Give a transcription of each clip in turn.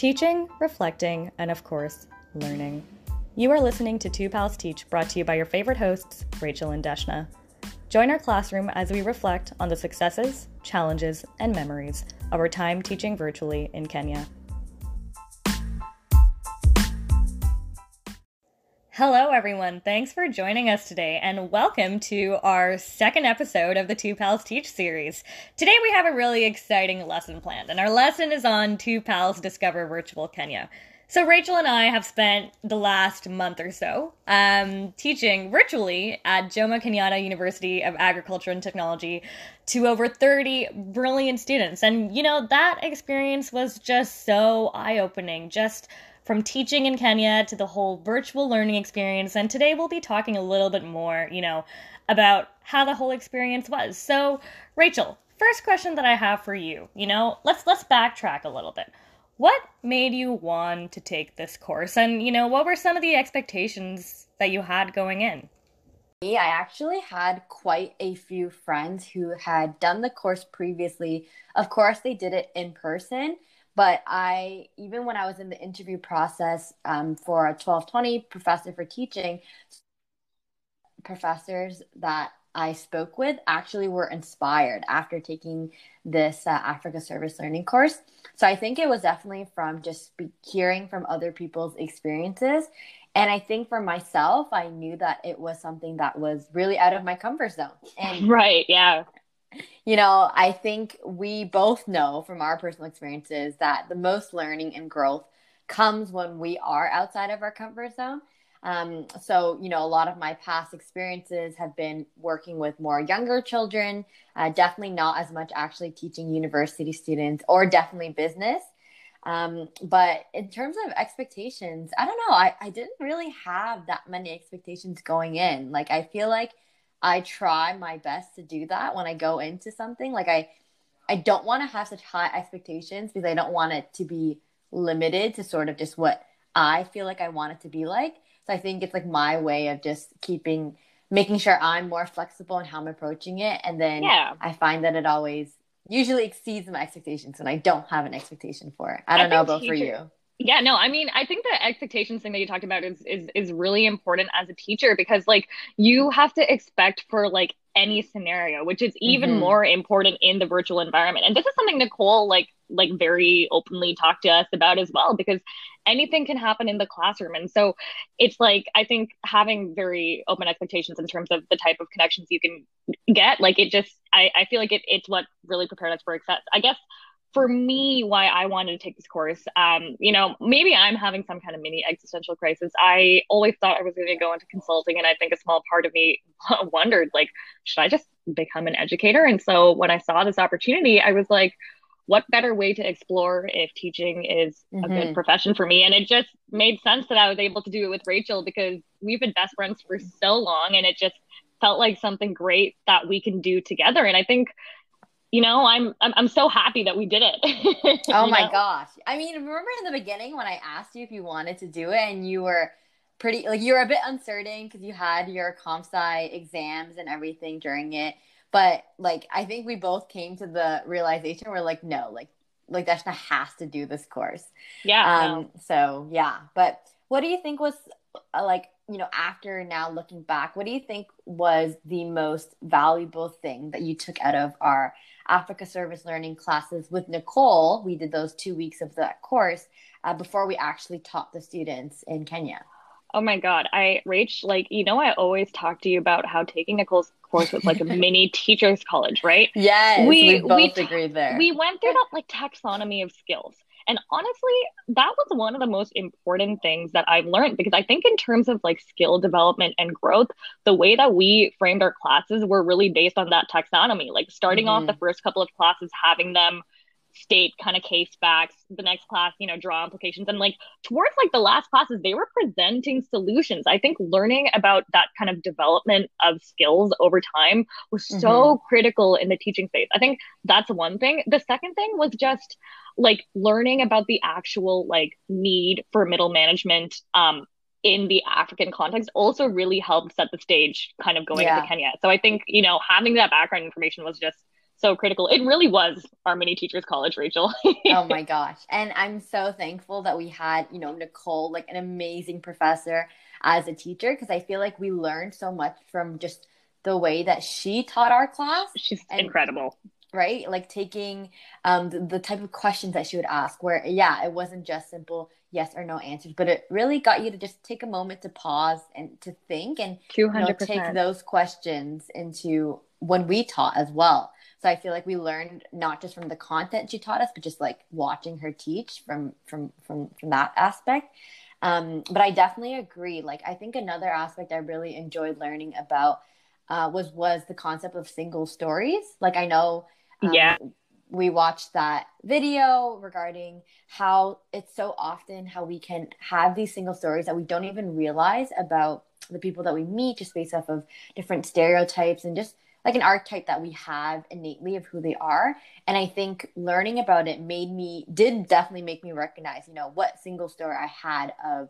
teaching, reflecting, and of course, learning. You are listening to Two Pals Teach, brought to you by your favorite hosts, Rachel and Deshna. Join our classroom as we reflect on the successes, challenges, and memories of our time teaching virtually in Kenya. Hello, everyone. Thanks for joining us today, and welcome to our second episode of the Two Pals Teach series. Today, we have a really exciting lesson planned, and our lesson is on Two Pals Discover Virtual Kenya. So, Rachel and I have spent the last month or so um, teaching virtually at Jomo Kenyatta University of Agriculture and Technology to over 30 brilliant students. And, you know, that experience was just so eye opening, just from teaching in Kenya to the whole virtual learning experience. And today we'll be talking a little bit more, you know, about how the whole experience was. So, Rachel, first question that I have for you, you know, let's let's backtrack a little bit what made you want to take this course and you know what were some of the expectations that you had going in I actually had quite a few friends who had done the course previously. Of course, they did it in person, but I, even when I was in the interview process um, for a 1220 professor for teaching, professors that I spoke with actually were inspired after taking this uh, Africa Service Learning course. So I think it was definitely from just hearing from other people's experiences. And I think for myself, I knew that it was something that was really out of my comfort zone. And right, yeah. You know, I think we both know from our personal experiences that the most learning and growth comes when we are outside of our comfort zone. Um, so, you know, a lot of my past experiences have been working with more younger children, uh, definitely not as much actually teaching university students or definitely business. Um, but in terms of expectations, I don't know. I, I didn't really have that many expectations going in. Like, I feel like I try my best to do that when I go into something. Like, I, I don't want to have such high expectations because I don't want it to be limited to sort of just what I feel like I want it to be like. So I think it's like my way of just keeping making sure I'm more flexible in how I'm approaching it. And then yeah. I find that it always usually exceeds my expectations when I don't have an expectation for it. I don't I know about for you. Yeah, no, I mean, I think the expectations thing that you talked about is is is really important as a teacher because like you have to expect for like any scenario, which is even mm-hmm. more important in the virtual environment. And this is something Nicole like like very openly talked to us about as well because anything can happen in the classroom. And so it's like I think having very open expectations in terms of the type of connections you can get, like it just I, I feel like it, it's what really prepared us for success. I guess for me why i wanted to take this course um, you know maybe i'm having some kind of mini existential crisis i always thought i was going to go into consulting and i think a small part of me wondered like should i just become an educator and so when i saw this opportunity i was like what better way to explore if teaching is mm-hmm. a good mm-hmm. profession for me and it just made sense that i was able to do it with rachel because we've been best friends for so long and it just felt like something great that we can do together and i think you know, I'm I'm, I'm so happy that we did it. oh my know? gosh. I mean, remember in the beginning when I asked you if you wanted to do it and you were pretty like you were a bit uncertain because you had your comp sci exams and everything during it. But like I think we both came to the realization we're like, no, like like Deshna has to do this course. Yeah. Um no. so yeah. But what do you think was uh, like you know after now looking back what do you think was the most valuable thing that you took out of our Africa Service Learning classes with Nicole. We did those two weeks of that course uh, before we actually taught the students in Kenya. Oh my God. I, Rach, like, you know, I always talk to you about how taking Nicole's course was like a mini teacher's college, right? Yes, we, we both we, agreed there. We went through that like taxonomy of skills. And honestly, that was one of the most important things that I've learned because I think, in terms of like skill development and growth, the way that we framed our classes were really based on that taxonomy. Like starting mm-hmm. off the first couple of classes, having them state kind of case facts the next class you know draw implications and like towards like the last classes they were presenting solutions i think learning about that kind of development of skills over time was so mm-hmm. critical in the teaching space i think that's one thing the second thing was just like learning about the actual like need for middle management um in the African context also really helped set the stage kind of going yeah. into Kenya. So I think, you know, having that background information was just so critical. It really was our mini teachers college, Rachel. oh my gosh. And I'm so thankful that we had, you know, Nicole, like an amazing professor as a teacher, because I feel like we learned so much from just the way that she taught our class. She's and, incredible. Right? Like taking um, the, the type of questions that she would ask, where, yeah, it wasn't just simple yes or no answers, but it really got you to just take a moment to pause and to think and 200%. You know, take those questions into when we taught as well. So I feel like we learned not just from the content she taught us, but just like watching her teach from from from from that aspect. Um, but I definitely agree. Like I think another aspect I really enjoyed learning about uh, was was the concept of single stories. Like I know, um, yeah, we watched that video regarding how it's so often how we can have these single stories that we don't even realize about the people that we meet just based off of different stereotypes and just like an archetype that we have innately of who they are. And I think learning about it made me, did definitely make me recognize, you know, what single story I had of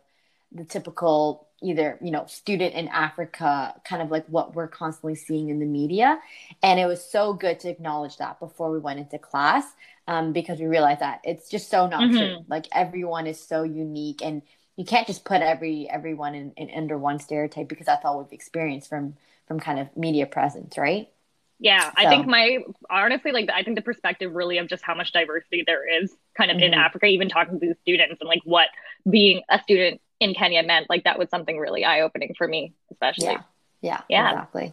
the typical either, you know, student in Africa, kind of like what we're constantly seeing in the media. And it was so good to acknowledge that before we went into class um, because we realized that it's just so not mm-hmm. true. Like everyone is so unique and you can't just put every everyone in, in under one stereotype because that's all we've experienced from from kind of media presence, right? Yeah, so. I think my honestly, like I think the perspective really of just how much diversity there is kind of mm-hmm. in Africa, even talking to students and like what being a student in Kenya meant, like that was something really eye opening for me, especially. Yeah. yeah, yeah, exactly.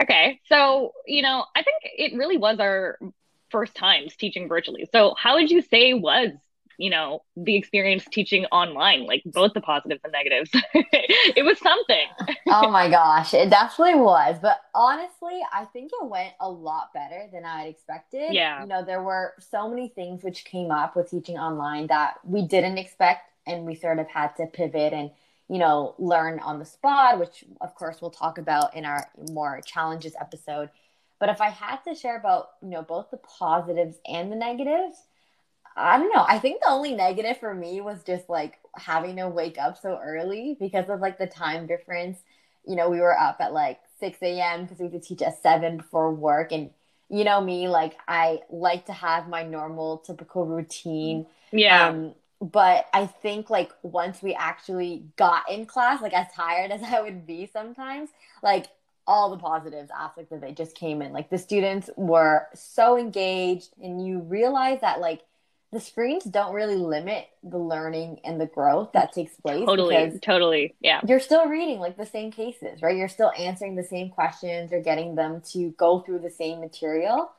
Okay, so you know, I think it really was our first times teaching virtually. So, how would you say was you know the experience teaching online like both the positives and negatives. It was something. Oh my gosh it definitely was but honestly i think it went a lot better than i had expected. Yeah. You know there were so many things which came up with teaching online that we didn't expect and we sort of had to pivot and you know learn on the spot which of course we'll talk about in our more challenges episode. But if i had to share about you know both the positives and the negatives I don't know. I think the only negative for me was just like having to wake up so early because of like the time difference. You know, we were up at like 6 a.m. because we had to teach at 7 before work. And you know me, like I like to have my normal, typical routine. Yeah. Um, but I think like once we actually got in class, like as tired as I would be sometimes, like all the positives aspects of it just came in. Like the students were so engaged, and you realize that like the screens don't really limit the learning and the growth that takes place. Totally, totally, yeah. You're still reading like the same cases, right? You're still answering the same questions. You're getting them to go through the same material.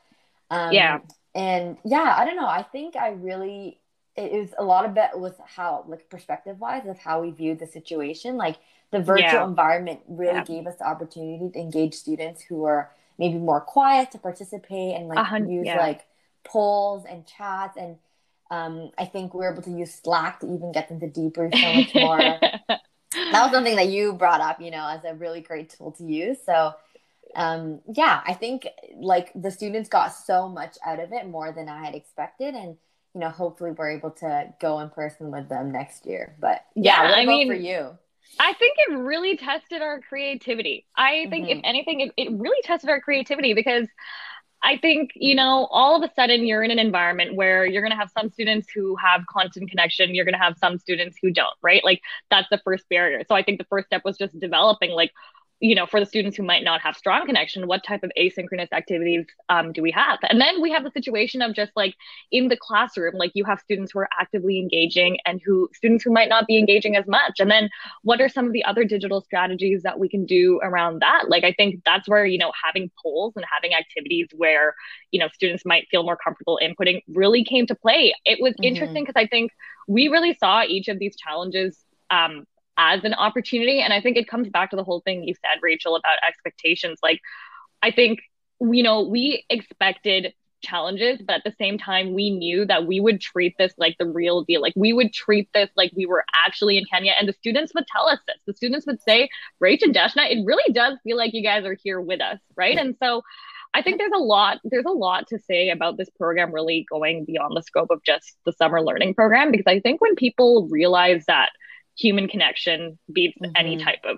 Um, yeah, and yeah, I don't know. I think I really it was a lot of it was how like perspective wise of how we viewed the situation. Like the virtual yeah. environment really yeah. gave us the opportunity to engage students who are maybe more quiet to participate and like uh-huh, use yeah. like polls and chats and um, I think we were able to use Slack to even get them to debrief so much more. that was something that you brought up, you know, as a really great tool to use. So, um, yeah, I think like the students got so much out of it more than I had expected, and you know, hopefully we're able to go in person with them next year. But yeah, yeah I mean, for you. I think it really tested our creativity. I think, mm-hmm. if anything, it, it really tested our creativity because I think, you know, all of a sudden you're in an environment where you're going to have some students who have constant connection. You're going to have some students who don't, right? Like that's the first barrier. So I think the first step was just developing like you know, for the students who might not have strong connection, what type of asynchronous activities um, do we have? And then we have the situation of just like in the classroom, like you have students who are actively engaging and who students who might not be engaging as much. And then what are some of the other digital strategies that we can do around that? Like, I think that's where, you know, having polls and having activities where, you know, students might feel more comfortable inputting really came to play. It was mm-hmm. interesting because I think we really saw each of these challenges um, as an opportunity. And I think it comes back to the whole thing you said, Rachel, about expectations. Like, I think, you know, we expected challenges, but at the same time, we knew that we would treat this like the real deal. Like, we would treat this like we were actually in Kenya. And the students would tell us this. The students would say, Rach and Deshna, it really does feel like you guys are here with us. Right. And so, I think there's a lot there's a lot to say about this program really going beyond the scope of just the summer learning program because I think when people realize that human connection beats mm-hmm. any type of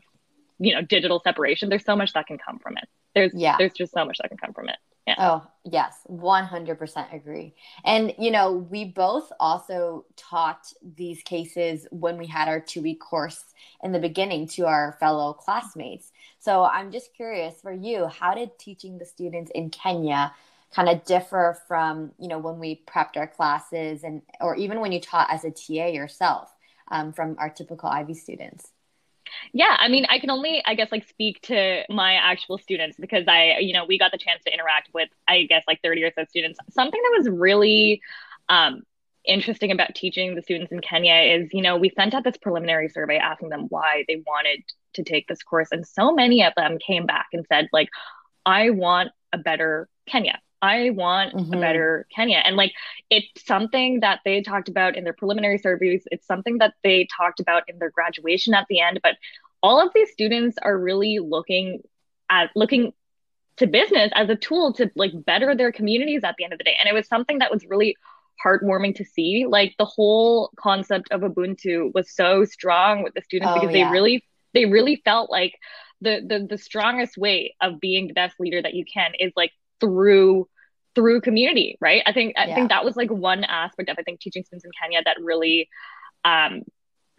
you know digital separation there's so much that can come from it there's yeah there's just so much that can come from it Yeah. Oh, yes, 100% agree. And, you know, we both also taught these cases when we had our two week course in the beginning to our fellow classmates. So I'm just curious for you, how did teaching the students in Kenya kind of differ from, you know, when we prepped our classes and, or even when you taught as a TA yourself um, from our typical Ivy students? yeah i mean i can only i guess like speak to my actual students because i you know we got the chance to interact with i guess like 30 or so students something that was really um, interesting about teaching the students in kenya is you know we sent out this preliminary survey asking them why they wanted to take this course and so many of them came back and said like i want a better kenya I want mm-hmm. a better Kenya. And like it's something that they talked about in their preliminary surveys. It's something that they talked about in their graduation at the end. But all of these students are really looking at looking to business as a tool to like better their communities at the end of the day. And it was something that was really heartwarming to see. Like the whole concept of Ubuntu was so strong with the students oh, because yeah. they really they really felt like the, the the strongest way of being the best leader that you can is like through through community, right? I think I yeah. think that was like one aspect of I think teaching students in Kenya that really um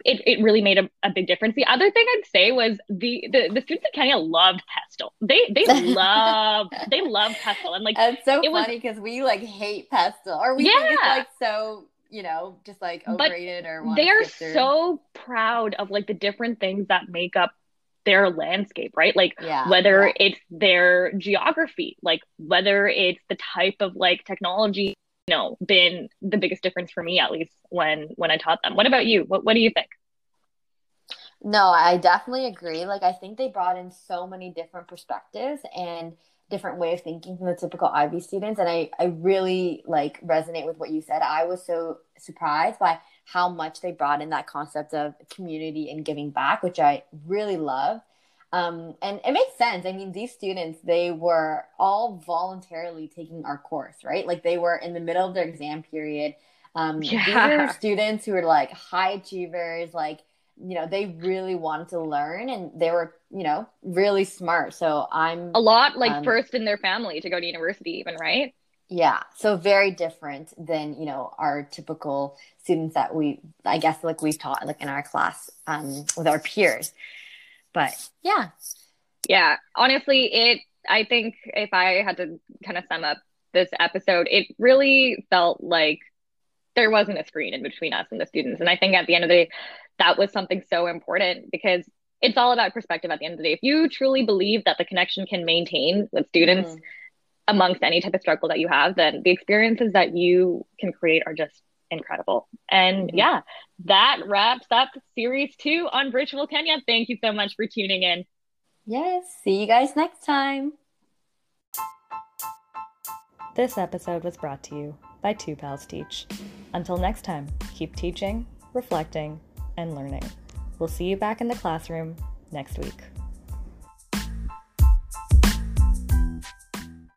it, it really made a, a big difference. The other thing I'd say was the, the, the students in Kenya loved pestle. They they love they love pestle and like it's so funny because we like hate pestle or we yeah. think it's like so you know just like overrated but or they are so proud of like the different things that make up their landscape, right? Like yeah, whether yeah. it's their geography, like whether it's the type of like technology, you know, been the biggest difference for me at least when when I taught them. What about you? What what do you think? No, I definitely agree. Like I think they brought in so many different perspectives and different way of thinking from the typical Ivey students and I I really like resonate with what you said. I was so surprised by how much they brought in that concept of community and giving back, which I really love. Um, and it makes sense. I mean, these students, they were all voluntarily taking our course, right? Like they were in the middle of their exam period. Um, yeah. These are students who are like high achievers, like, you know, they really wanted to learn and they were, you know, really smart. So I'm a lot like um, first in their family to go to university, even, right? Yeah. So very different than, you know, our typical students that we, I guess, like we've taught like in our class um, with our peers. But yeah. Yeah. Honestly, it, I think if I had to kind of sum up this episode, it really felt like there wasn't a screen in between us and the students. And I think at the end of the day, that was something so important because it's all about perspective at the end of the day. If you truly believe that the connection can maintain with students, mm-hmm amongst any type of struggle that you have, then the experiences that you can create are just incredible. And mm-hmm. yeah, that wraps up series two on Virtual Kenya. Thank you so much for tuning in. Yes. See you guys next time. This episode was brought to you by Two Pals Teach. Until next time, keep teaching, reflecting, and learning. We'll see you back in the classroom next week.